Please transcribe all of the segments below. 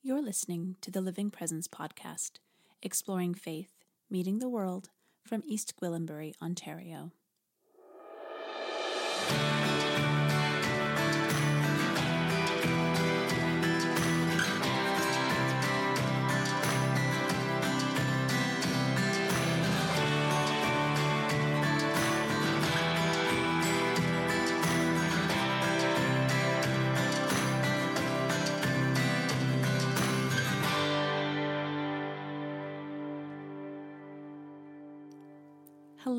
You're listening to the Living Presence podcast, exploring faith, meeting the world from East Gwillimbury, Ontario.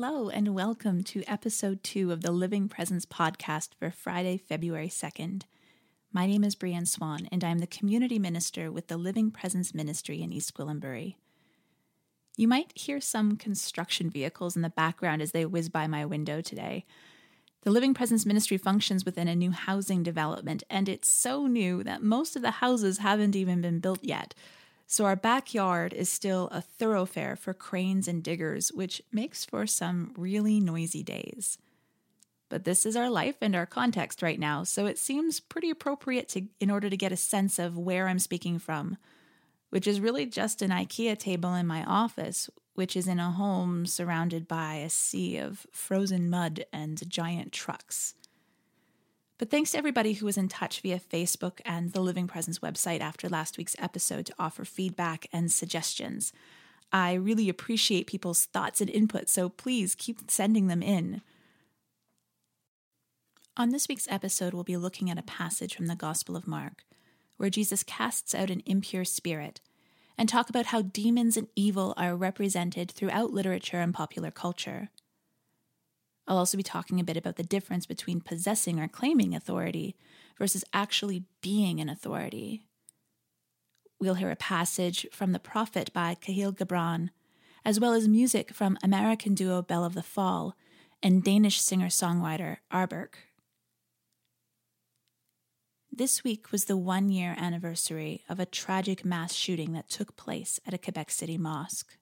Hello, and welcome to episode two of the Living Presence podcast for Friday, February 2nd. My name is Brienne Swan, and I'm the community minister with the Living Presence Ministry in East Gwillimbury. You might hear some construction vehicles in the background as they whiz by my window today. The Living Presence Ministry functions within a new housing development, and it's so new that most of the houses haven't even been built yet. So our backyard is still a thoroughfare for cranes and diggers, which makes for some really noisy days. But this is our life and our context right now, so it seems pretty appropriate to in order to get a sense of where I'm speaking from, which is really just an IKEA table in my office, which is in a home surrounded by a sea of frozen mud and giant trucks. But thanks to everybody who was in touch via Facebook and the Living Presence website after last week's episode to offer feedback and suggestions. I really appreciate people's thoughts and input, so please keep sending them in. On this week's episode, we'll be looking at a passage from the Gospel of Mark, where Jesus casts out an impure spirit, and talk about how demons and evil are represented throughout literature and popular culture. I'll also be talking a bit about the difference between possessing or claiming authority versus actually being an authority. We'll hear a passage from The Prophet by Kahlil Gibran, as well as music from American duo Belle of the Fall and Danish singer songwriter Arbirk. This week was the one year anniversary of a tragic mass shooting that took place at a Quebec City mosque.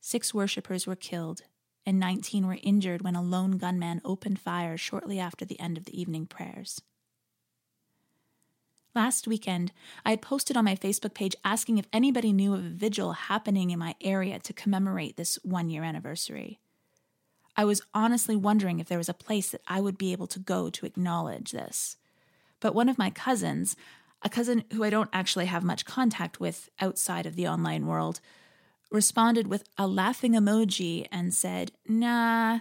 Six worshippers were killed and 19 were injured when a lone gunman opened fire shortly after the end of the evening prayers. Last weekend, I had posted on my Facebook page asking if anybody knew of a vigil happening in my area to commemorate this one year anniversary. I was honestly wondering if there was a place that I would be able to go to acknowledge this. But one of my cousins, a cousin who I don't actually have much contact with outside of the online world, responded with a laughing emoji and said, Nah,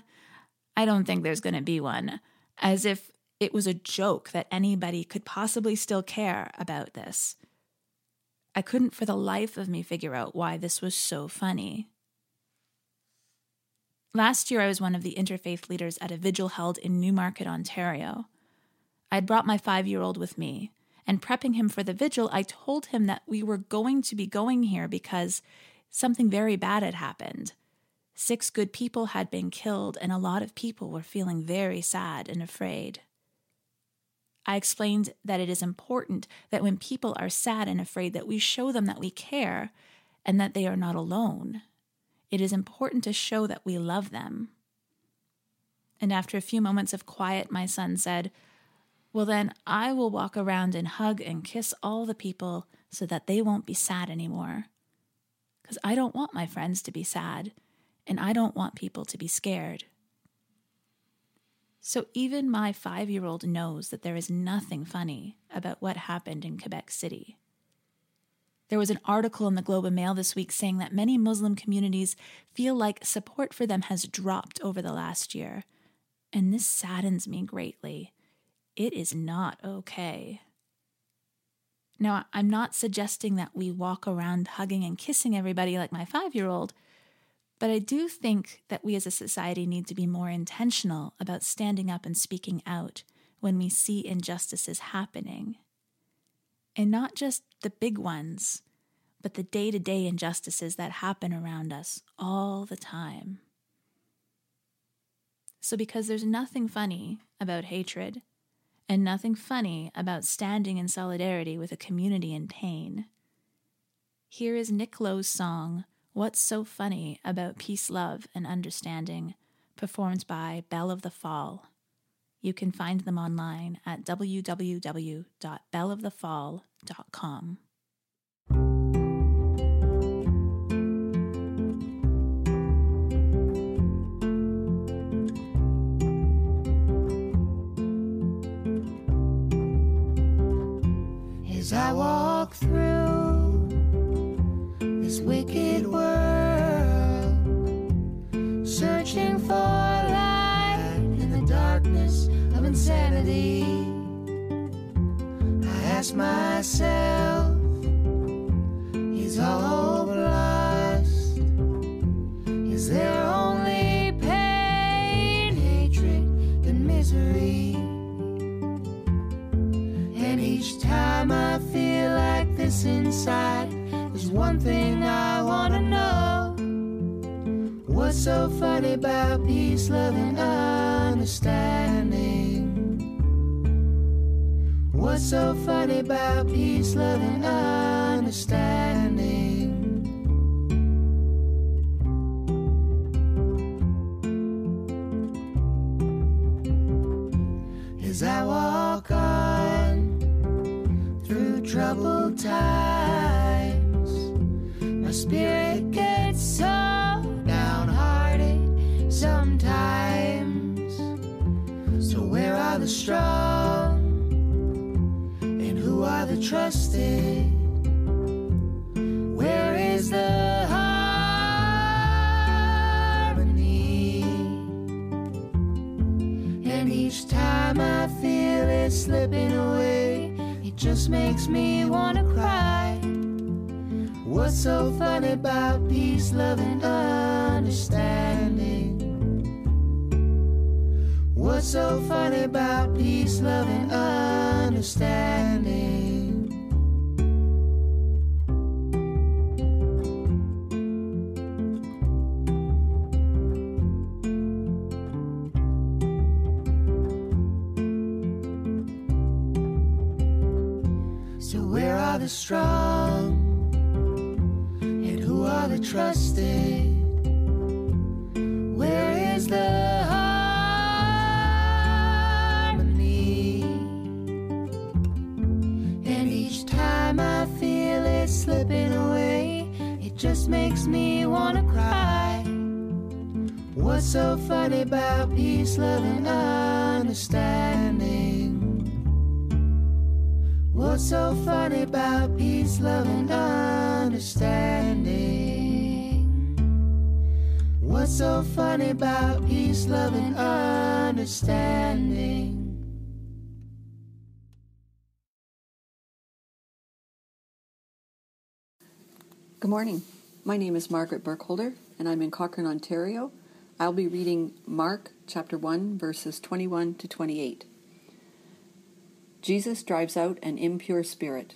I don't think there's going to be one, as if it was a joke that anybody could possibly still care about this. I couldn't for the life of me figure out why this was so funny. Last year, I was one of the interfaith leaders at a vigil held in Newmarket, Ontario. I had brought my five year old with me, and prepping him for the vigil, I told him that we were going to be going here because something very bad had happened. Six good people had been killed, and a lot of people were feeling very sad and afraid. I explained that it is important that when people are sad and afraid that we show them that we care and that they are not alone. It is important to show that we love them. And after a few moments of quiet, my son said, Well, then I will walk around and hug and kiss all the people so that they won't be sad anymore because I don't want my friends to be sad, and I don't want people to be scared. So even my five year old knows that there is nothing funny about what happened in Quebec City. There was an article in the Globe and Mail this week saying that many Muslim communities feel like support for them has dropped over the last year. And this saddens me greatly. It is not okay. Now, I'm not suggesting that we walk around hugging and kissing everybody like my five year old, but I do think that we as a society need to be more intentional about standing up and speaking out when we see injustices happening. And not just the big ones, but the day to day injustices that happen around us all the time. So, because there's nothing funny about hatred, and nothing funny about standing in solidarity with a community in pain. Here is Nick Lowe's song, What's So Funny About Peace, Love, and Understanding, performed by Belle of the Fall. You can find them online at www.belleofthefall.com. I walk through this wicked world, searching for light in the darkness of insanity. I ask myself, inside, there's one thing I wanna know. What's so funny about peace, love, and understanding? What's so funny about peace, love, and understanding? Love, and understanding? What's so funny about peace, love, and understanding? Good morning. My name is Margaret Burkholder, and I'm in Cochrane, Ontario. I'll be reading Mark chapter 1, verses 21 to 28. Jesus drives out an impure spirit.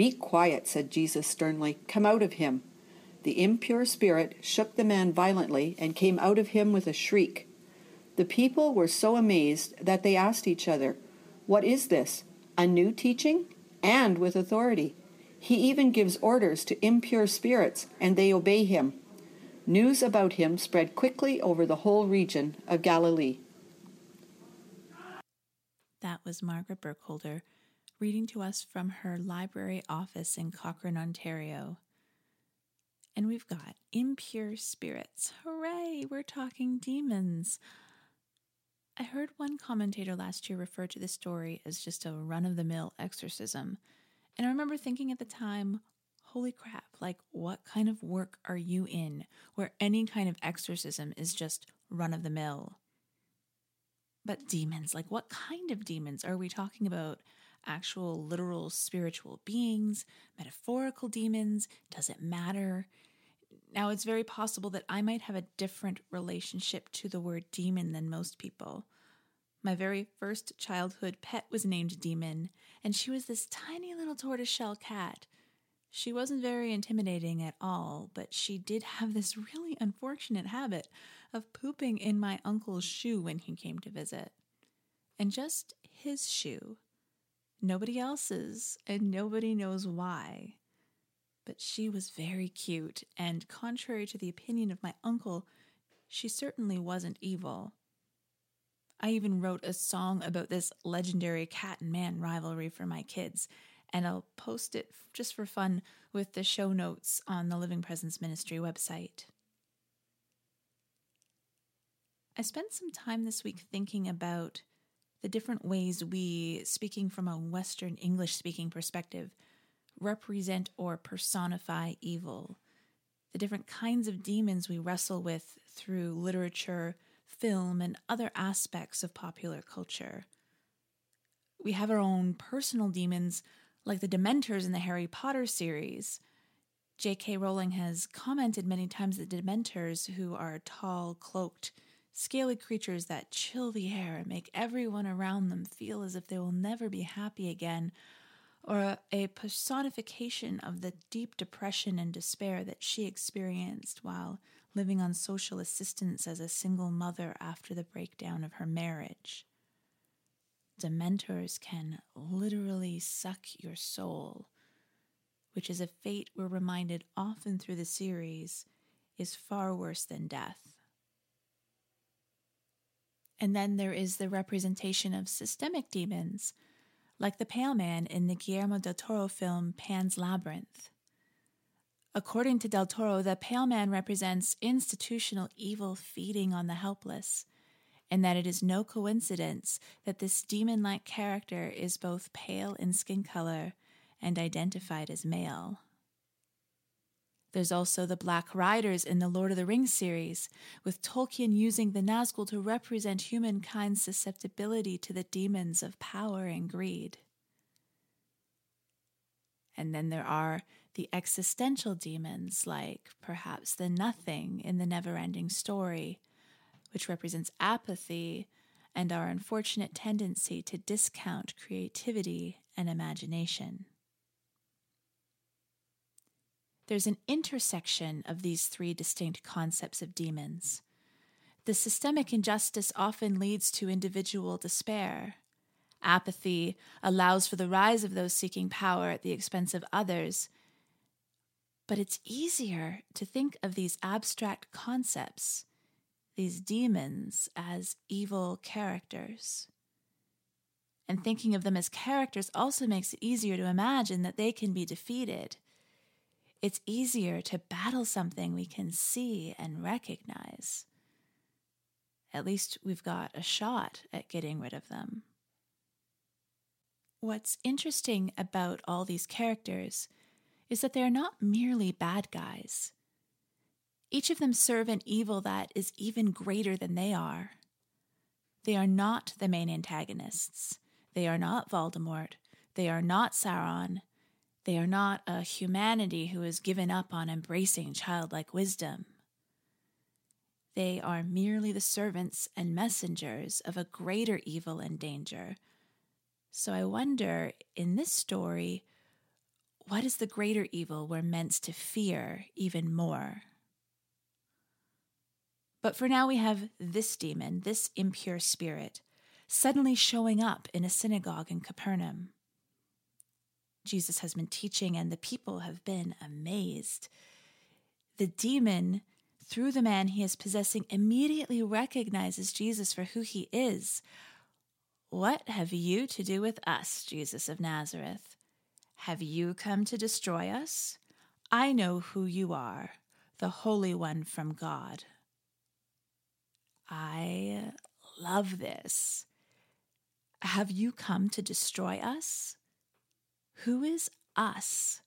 Be quiet, said Jesus sternly. Come out of him. The impure spirit shook the man violently and came out of him with a shriek. The people were so amazed that they asked each other, What is this? A new teaching? And with authority. He even gives orders to impure spirits, and they obey him. News about him spread quickly over the whole region of Galilee. That was Margaret Burkholder reading to us from her library office in Cochrane, Ontario. And we've got impure spirits. Hooray! We're talking demons. I heard one commentator last year refer to this story as just a run of the mill exorcism. And I remember thinking at the time, holy crap, like what kind of work are you in where any kind of exorcism is just run of the mill? But demons, like what kind of demons are we talking about? Actual, literal, spiritual beings, metaphorical demons? Does it matter? Now, it's very possible that I might have a different relationship to the word demon than most people. My very first childhood pet was named Demon, and she was this tiny little tortoiseshell cat. She wasn't very intimidating at all, but she did have this really unfortunate habit of pooping in my uncle's shoe when he came to visit. And just his shoe. Nobody else's, and nobody knows why. but she was very cute, and contrary to the opinion of my uncle, she certainly wasn't evil. I even wrote a song about this legendary cat and man rivalry for my kids, and I'll post it just for fun with the show notes on the Living Presence Ministry website. I spent some time this week thinking about the different ways we, speaking from a Western English speaking perspective, represent or personify evil, the different kinds of demons we wrestle with through literature, film, and other aspects of popular culture. We have our own personal demons, like the Dementors in the Harry Potter series. J.K. Rowling has commented many times that Dementors, who are tall, cloaked, scaly creatures that chill the air and make everyone around them feel as if they will never be happy again, or a personification of the deep depression and despair that she experienced while living on social assistance as a single mother after the breakdown of her marriage. Dementors can literally suck your soul, which is a fate we're reminded often through the series is far worse than death. And then there is the representation of systemic demons, like the Pale Man in the Guillermo del Toro film Pan's Labyrinth. According to Del Toro, the Pale Man represents institutional evil feeding on the helpless, and that it is no coincidence that this demon like character is both pale in skin color and identified as male. There's also the Black Riders in the Lord of the Rings series, with Tolkien using the Nazgul to represent humankind's susceptibility to the demons of power and greed. And then there are the existential demons, like perhaps the Nothing in the Never Ending Story, which represents apathy and our unfortunate tendency to discount creativity and imagination. There's an intersection of these three distinct concepts of demons. The systemic injustice often leads to individual despair. Apathy allows for the rise of those seeking power at the expense of others. But it's easier to think of these abstract concepts, these demons, as evil characters. And thinking of them as characters also makes it easier to imagine that they can be defeated it's easier to battle something we can see and recognize. At least we've got a shot at getting rid of them. What's interesting about all these characters is that they are not merely bad guys. Each of them serve an evil that is even greater than they are. They are not the main antagonists. They are not Voldemort. They are not Sauron. They are not a humanity who has given up on embracing childlike wisdom. They are merely the servants and messengers of a greater evil and danger. So I wonder, in this story, what is the greater evil we're meant to fear even more? But for now, we have this demon, this impure spirit, suddenly showing up in a synagogue in Capernaum. Jesus has been teaching, and the people have been amazed. The demon, through the man he is possessing, immediately recognizes Jesus for who he is. What have you to do with us, Jesus of Nazareth? Have you come to destroy us? I know who you are, the Holy One from God. I love this. Have you come to destroy us? Who is us?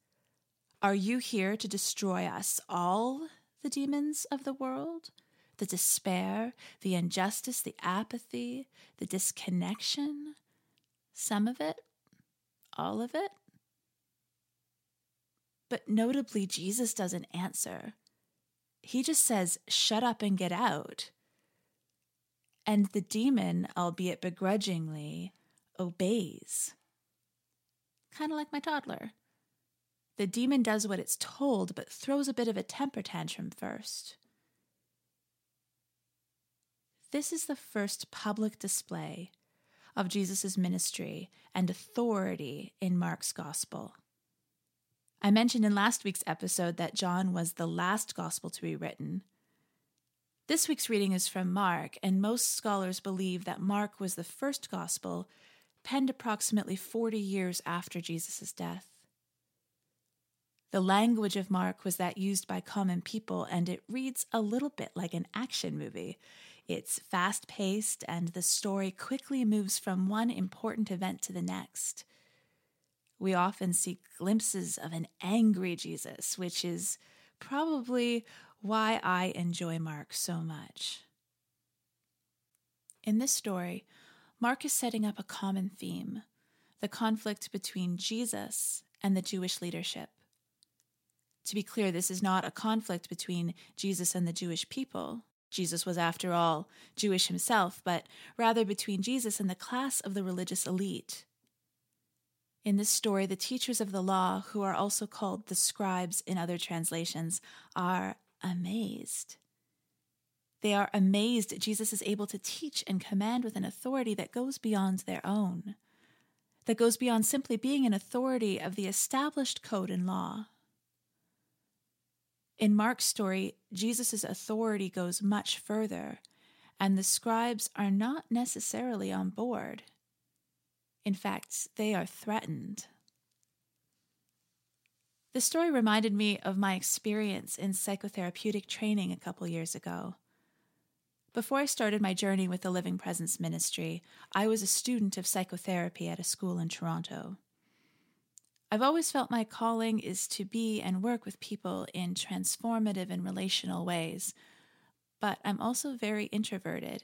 Are you here to destroy us all, the demons of the world? The despair, the injustice, the apathy, the disconnection? Some of it? All of it? But notably, Jesus doesn't answer. He just says, Shut up and get out. And the demon, albeit begrudgingly, obeys kind of like my toddler. The demon does what it's told, but throws a bit of a temper tantrum first. This is the first public display of Jesus' ministry and authority in Mark's gospel. I mentioned in last week's episode that John was the last gospel to be written. This week's reading is from Mark, and most scholars believe that Mark was the first gospel penned approximately 40 years after Jesus' death. The language of Mark was that used by common people, and it reads a little bit like an action movie. It's fast paced, and the story quickly moves from one important event to the next. We often see glimpses of an angry Jesus, which is probably why I enjoy Mark so much. In this story, Mark is setting up a common theme the conflict between Jesus and the Jewish leadership. To be clear, this is not a conflict between Jesus and the Jewish people. Jesus was, after all, Jewish himself, but rather between Jesus and the class of the religious elite. In this story, the teachers of the law, who are also called the scribes in other translations, are amazed. They are amazed Jesus is able to teach and command with an authority that goes beyond their own, that goes beyond simply being an authority of the established code and law. In Mark's story, Jesus' authority goes much further, and the scribes are not necessarily on board. In fact, they are threatened. The story reminded me of my experience in psychotherapeutic training a couple years ago. Before I started my journey with the Living Presence Ministry, I was a student of psychotherapy at a school in Toronto. I've always felt my calling is to be and work with people in transformative and relational ways, but I'm also very introverted.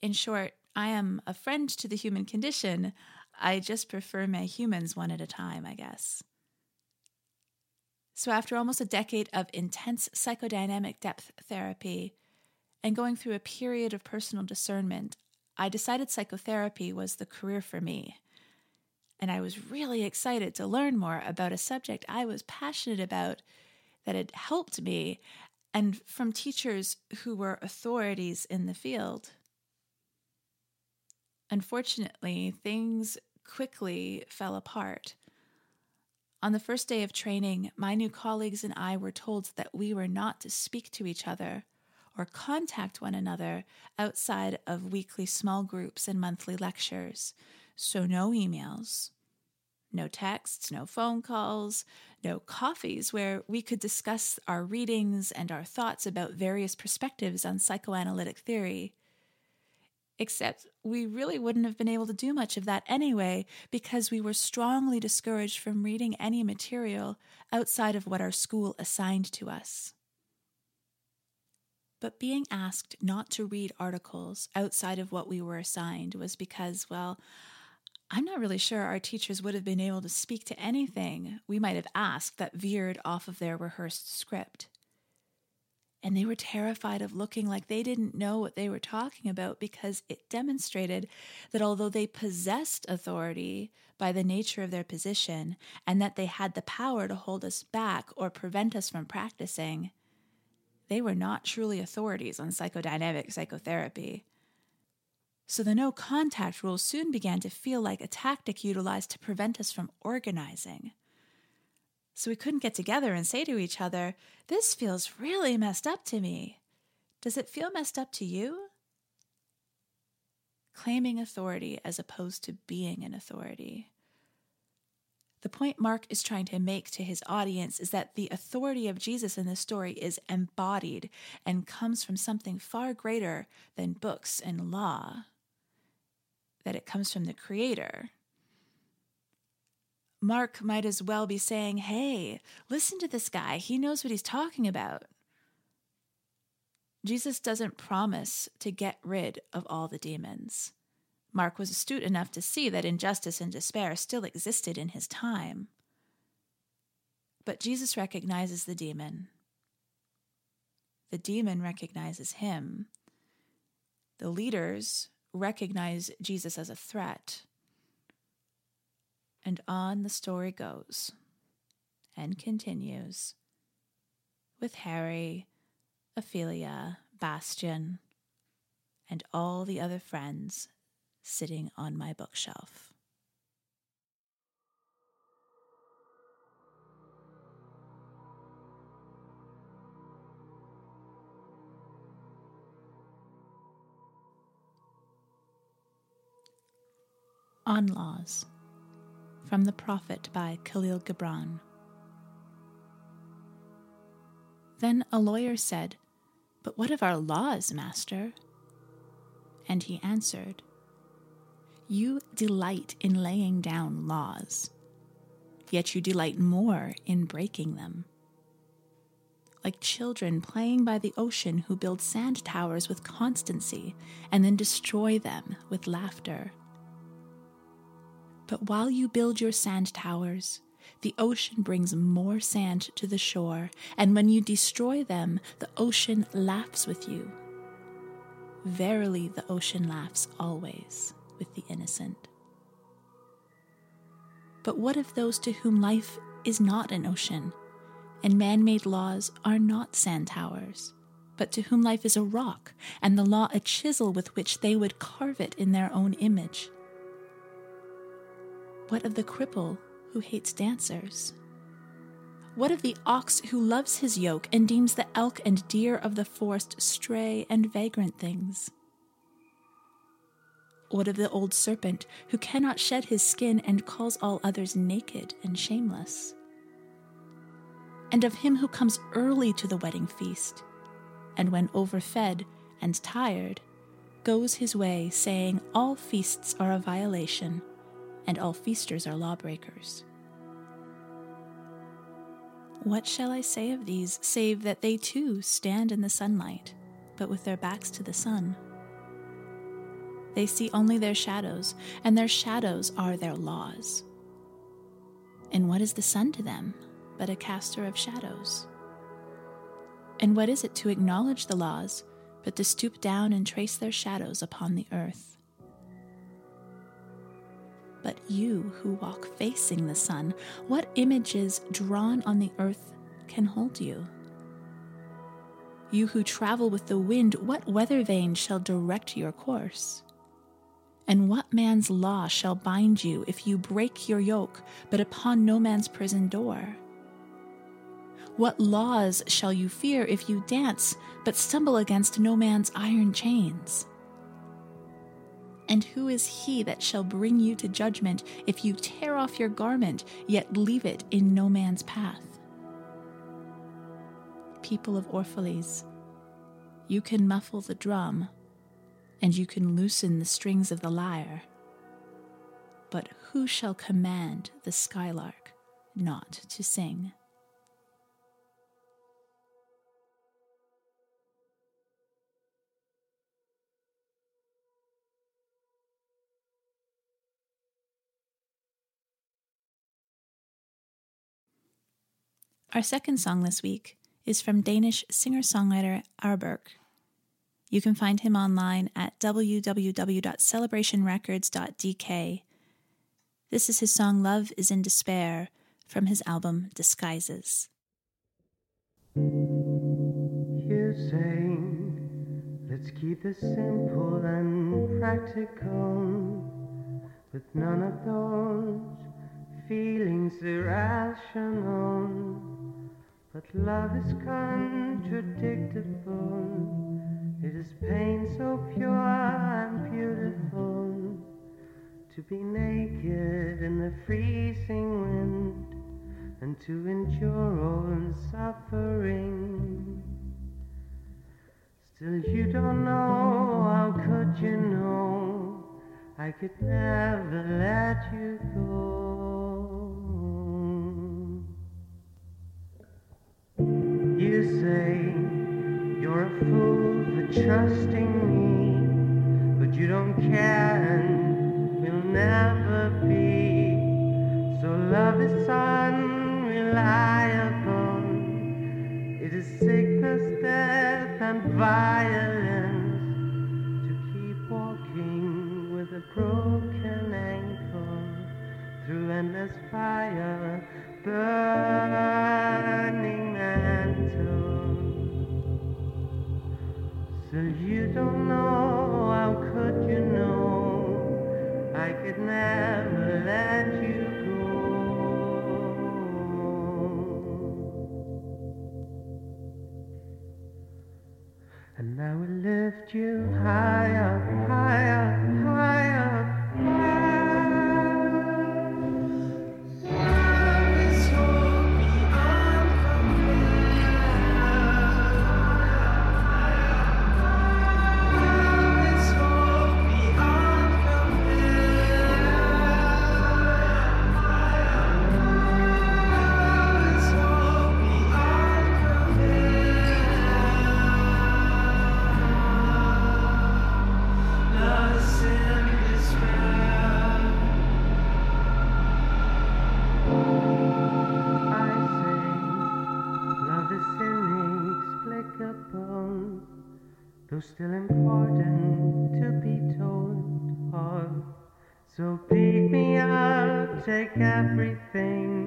In short, I am a friend to the human condition. I just prefer my humans one at a time, I guess. So, after almost a decade of intense psychodynamic depth therapy and going through a period of personal discernment, I decided psychotherapy was the career for me. And I was really excited to learn more about a subject I was passionate about that had helped me and from teachers who were authorities in the field. Unfortunately, things quickly fell apart. On the first day of training, my new colleagues and I were told that we were not to speak to each other or contact one another outside of weekly small groups and monthly lectures. So, no emails, no texts, no phone calls, no coffees where we could discuss our readings and our thoughts about various perspectives on psychoanalytic theory except we really wouldn't have been able to do much of that anyway because we were strongly discouraged from reading any material outside of what our school assigned to us. But being asked not to read articles outside of what we were assigned was because, well, I'm not really sure our teachers would have been able to speak to anything we might have asked that veered off of their rehearsed script. And they were terrified of looking like they didn't know what they were talking about because it demonstrated that although they possessed authority by the nature of their position and that they had the power to hold us back or prevent us from practicing, they were not truly authorities on psychodynamic psychotherapy. So the no contact rule soon began to feel like a tactic utilized to prevent us from organizing so we couldn't get together and say to each other, This feels really messed up to me. Does it feel messed up to you? Claiming authority as opposed to being an authority. The point Mark is trying to make to his audience is that the authority of Jesus in this story is embodied and comes from something far greater than books and law, that it comes from the Creator, Mark might as well be saying, Hey, listen to this guy. He knows what he's talking about. Jesus doesn't promise to get rid of all the demons. Mark was astute enough to see that injustice and despair still existed in his time. But Jesus recognizes the demon. The demon recognizes him. The leaders recognize Jesus as a threat. And on the story goes and continues with Harry, Ophelia, Bastian, and all the other friends sitting on my bookshelf. On Laws from the Prophet by Kahlil Gibran. Then a lawyer said, But what of our laws, master? And he answered, you delight in laying down laws, yet you delight more in breaking them. Like children playing by the ocean who build sand towers with constancy and then destroy them with laughter. But while you build your sand towers, the ocean brings more sand to the shore, and when you destroy them, the ocean laughs with you. Verily, the ocean laughs always with the innocent. But what of those to whom life is not an ocean, and man made laws are not sand towers, but to whom life is a rock, and the law a chisel with which they would carve it in their own image? What of the cripple who hates dancers? What of the ox who loves his yoke and deems the elk and deer of the forest stray and vagrant things? What of the old serpent who cannot shed his skin and calls all others naked and shameless? And of him who comes early to the wedding feast, and when overfed and tired, goes his way, saying, All feasts are a violation and all feasters are lawbreakers. What shall I say of these, save that they too stand in the sunlight, but with their backs to the sun? They see only their shadows, and their shadows are their laws. And what is the sun to them but a caster of shadows? And what is it to acknowledge the laws but to stoop down and trace their shadows upon the earth? But you who walk facing the sun, what images drawn on the earth can hold you? You who travel with the wind, what weather vane shall direct your course? And what man's law shall bind you if you break your yoke, but upon no man's prison door? What laws shall you fear if you dance, but stumble against no man's iron chains? And who is he that shall bring you to judgment if you tear off your garment, yet leave it in no man's path? People of Orphalese, you can muffle the drum, and you can loosen the strings of the lyre. But who shall command the skylark not to sing? Our second song this week is from Danish singer songwriter Arbirk. You can find him online at www.celebrationrecords.dk. This is his song Love is in Despair from his album Disguises. You say, let's keep this simple and practical, with none of those feelings irrational. But love is contradictable. It is pain so pure and beautiful to be naked in the freezing wind and to endure all suffering. Still, you don't know, how could you know? I could never let you go. You say you're a fool trusting me, but you don't care and will never be. So love is unreliable. It is sickness, death, and violence to keep walking with a broken ankle through endless fire burning So you don't know, still important to be told of. So pick me up, take everything,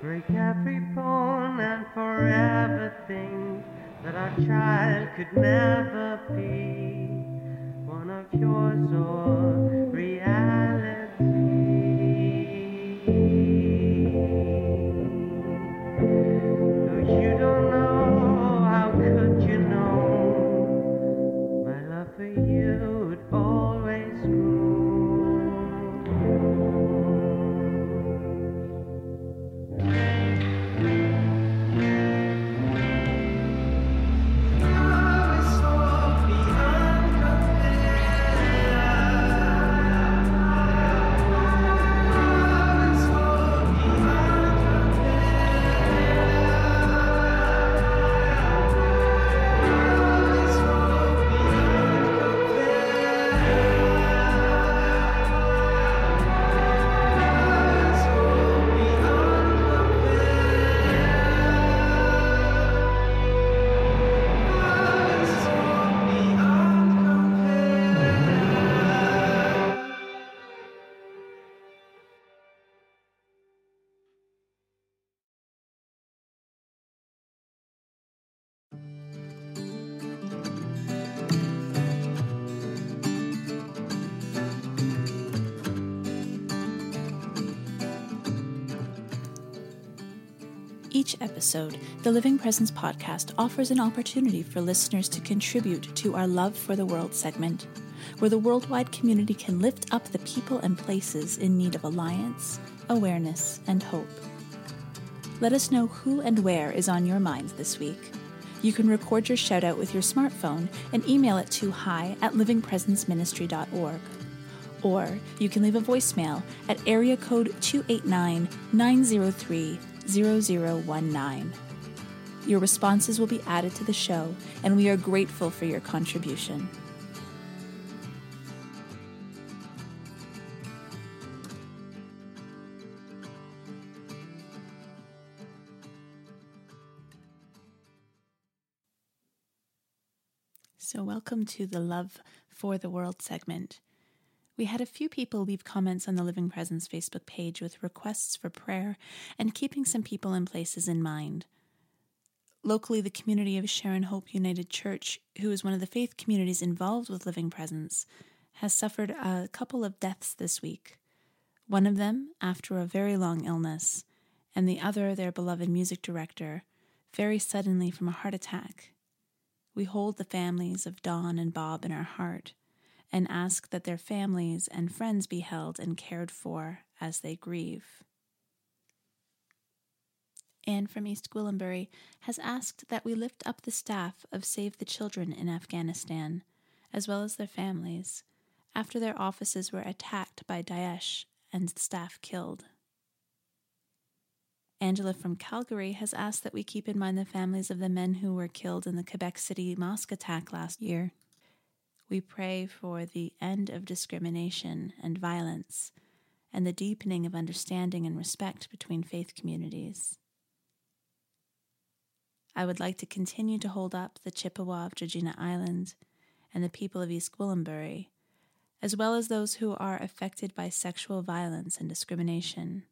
break every bone, and forever think that our child could never be one of yours or Each episode, the Living Presence podcast offers an opportunity for listeners to contribute to our Love for the World segment, where the worldwide community can lift up the people and places in need of alliance, awareness, and hope. Let us know who and where is on your minds this week. You can record your shout out with your smartphone and email it to hi at livingpresenceministry.org. Or you can leave a voicemail at area code 289 903 0019. Your responses will be added to the show, and we are grateful for your contribution. So, welcome to the Love for the World segment. We had a few people leave comments on the Living Presence Facebook page with requests for prayer and keeping some people and places in mind. Locally, the community of Sharon Hope United Church, who is one of the faith communities involved with Living Presence, has suffered a couple of deaths this week. One of them after a very long illness, and the other, their beloved music director, very suddenly from a heart attack. We hold the families of Don and Bob in our heart and ask that their families and friends be held and cared for as they grieve. Anne from East Gwillimbury has asked that we lift up the staff of Save the Children in Afghanistan, as well as their families, after their offices were attacked by Daesh and staff killed. Angela from Calgary has asked that we keep in mind the families of the men who were killed in the Quebec City mosque attack last year. We pray for the end of discrimination and violence and the deepening of understanding and respect between faith communities. I would like to continue to hold up the Chippewa of Georgina Island and the people of East Gwillimbury, as well as those who are affected by sexual violence and discrimination.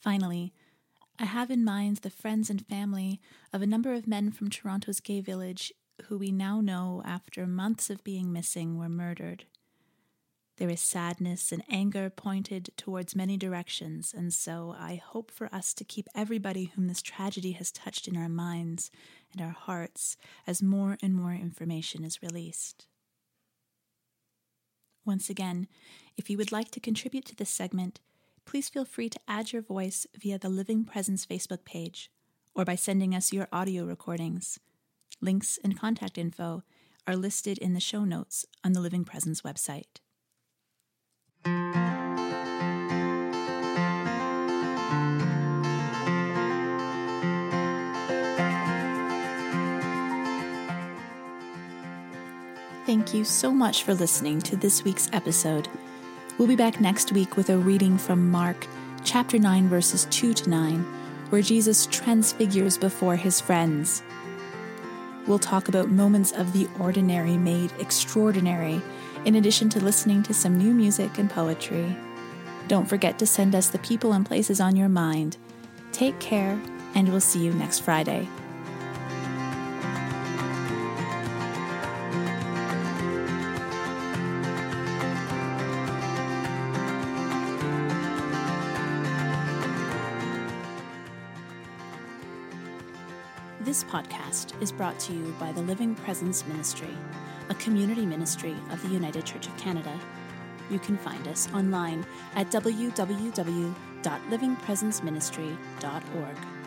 Finally, I have in mind the friends and family of a number of men from Toronto's gay village who we now know, after months of being missing, were murdered. There is sadness and anger pointed towards many directions, and so I hope for us to keep everybody whom this tragedy has touched in our minds and our hearts as more and more information is released. Once again, if you would like to contribute to this segment, please feel free to add your voice via the Living Presence Facebook page or by sending us your audio recordings. Links and contact info are listed in the show notes on the Living Presence website. Thank you so much for listening to this week's episode. We'll be back next week with a reading from Mark chapter 9, verses 2 to 9, where Jesus transfigures before his friends. We'll talk about moments of the ordinary made extraordinary, in addition to listening to some new music and poetry. Don't forget to send us the people and places on your mind. Take care, and we'll see you next Friday. This podcast is brought to you by the Living Presence Ministry, a community ministry of the United Church of Canada. You can find us online at www.livingpresenceministry.org.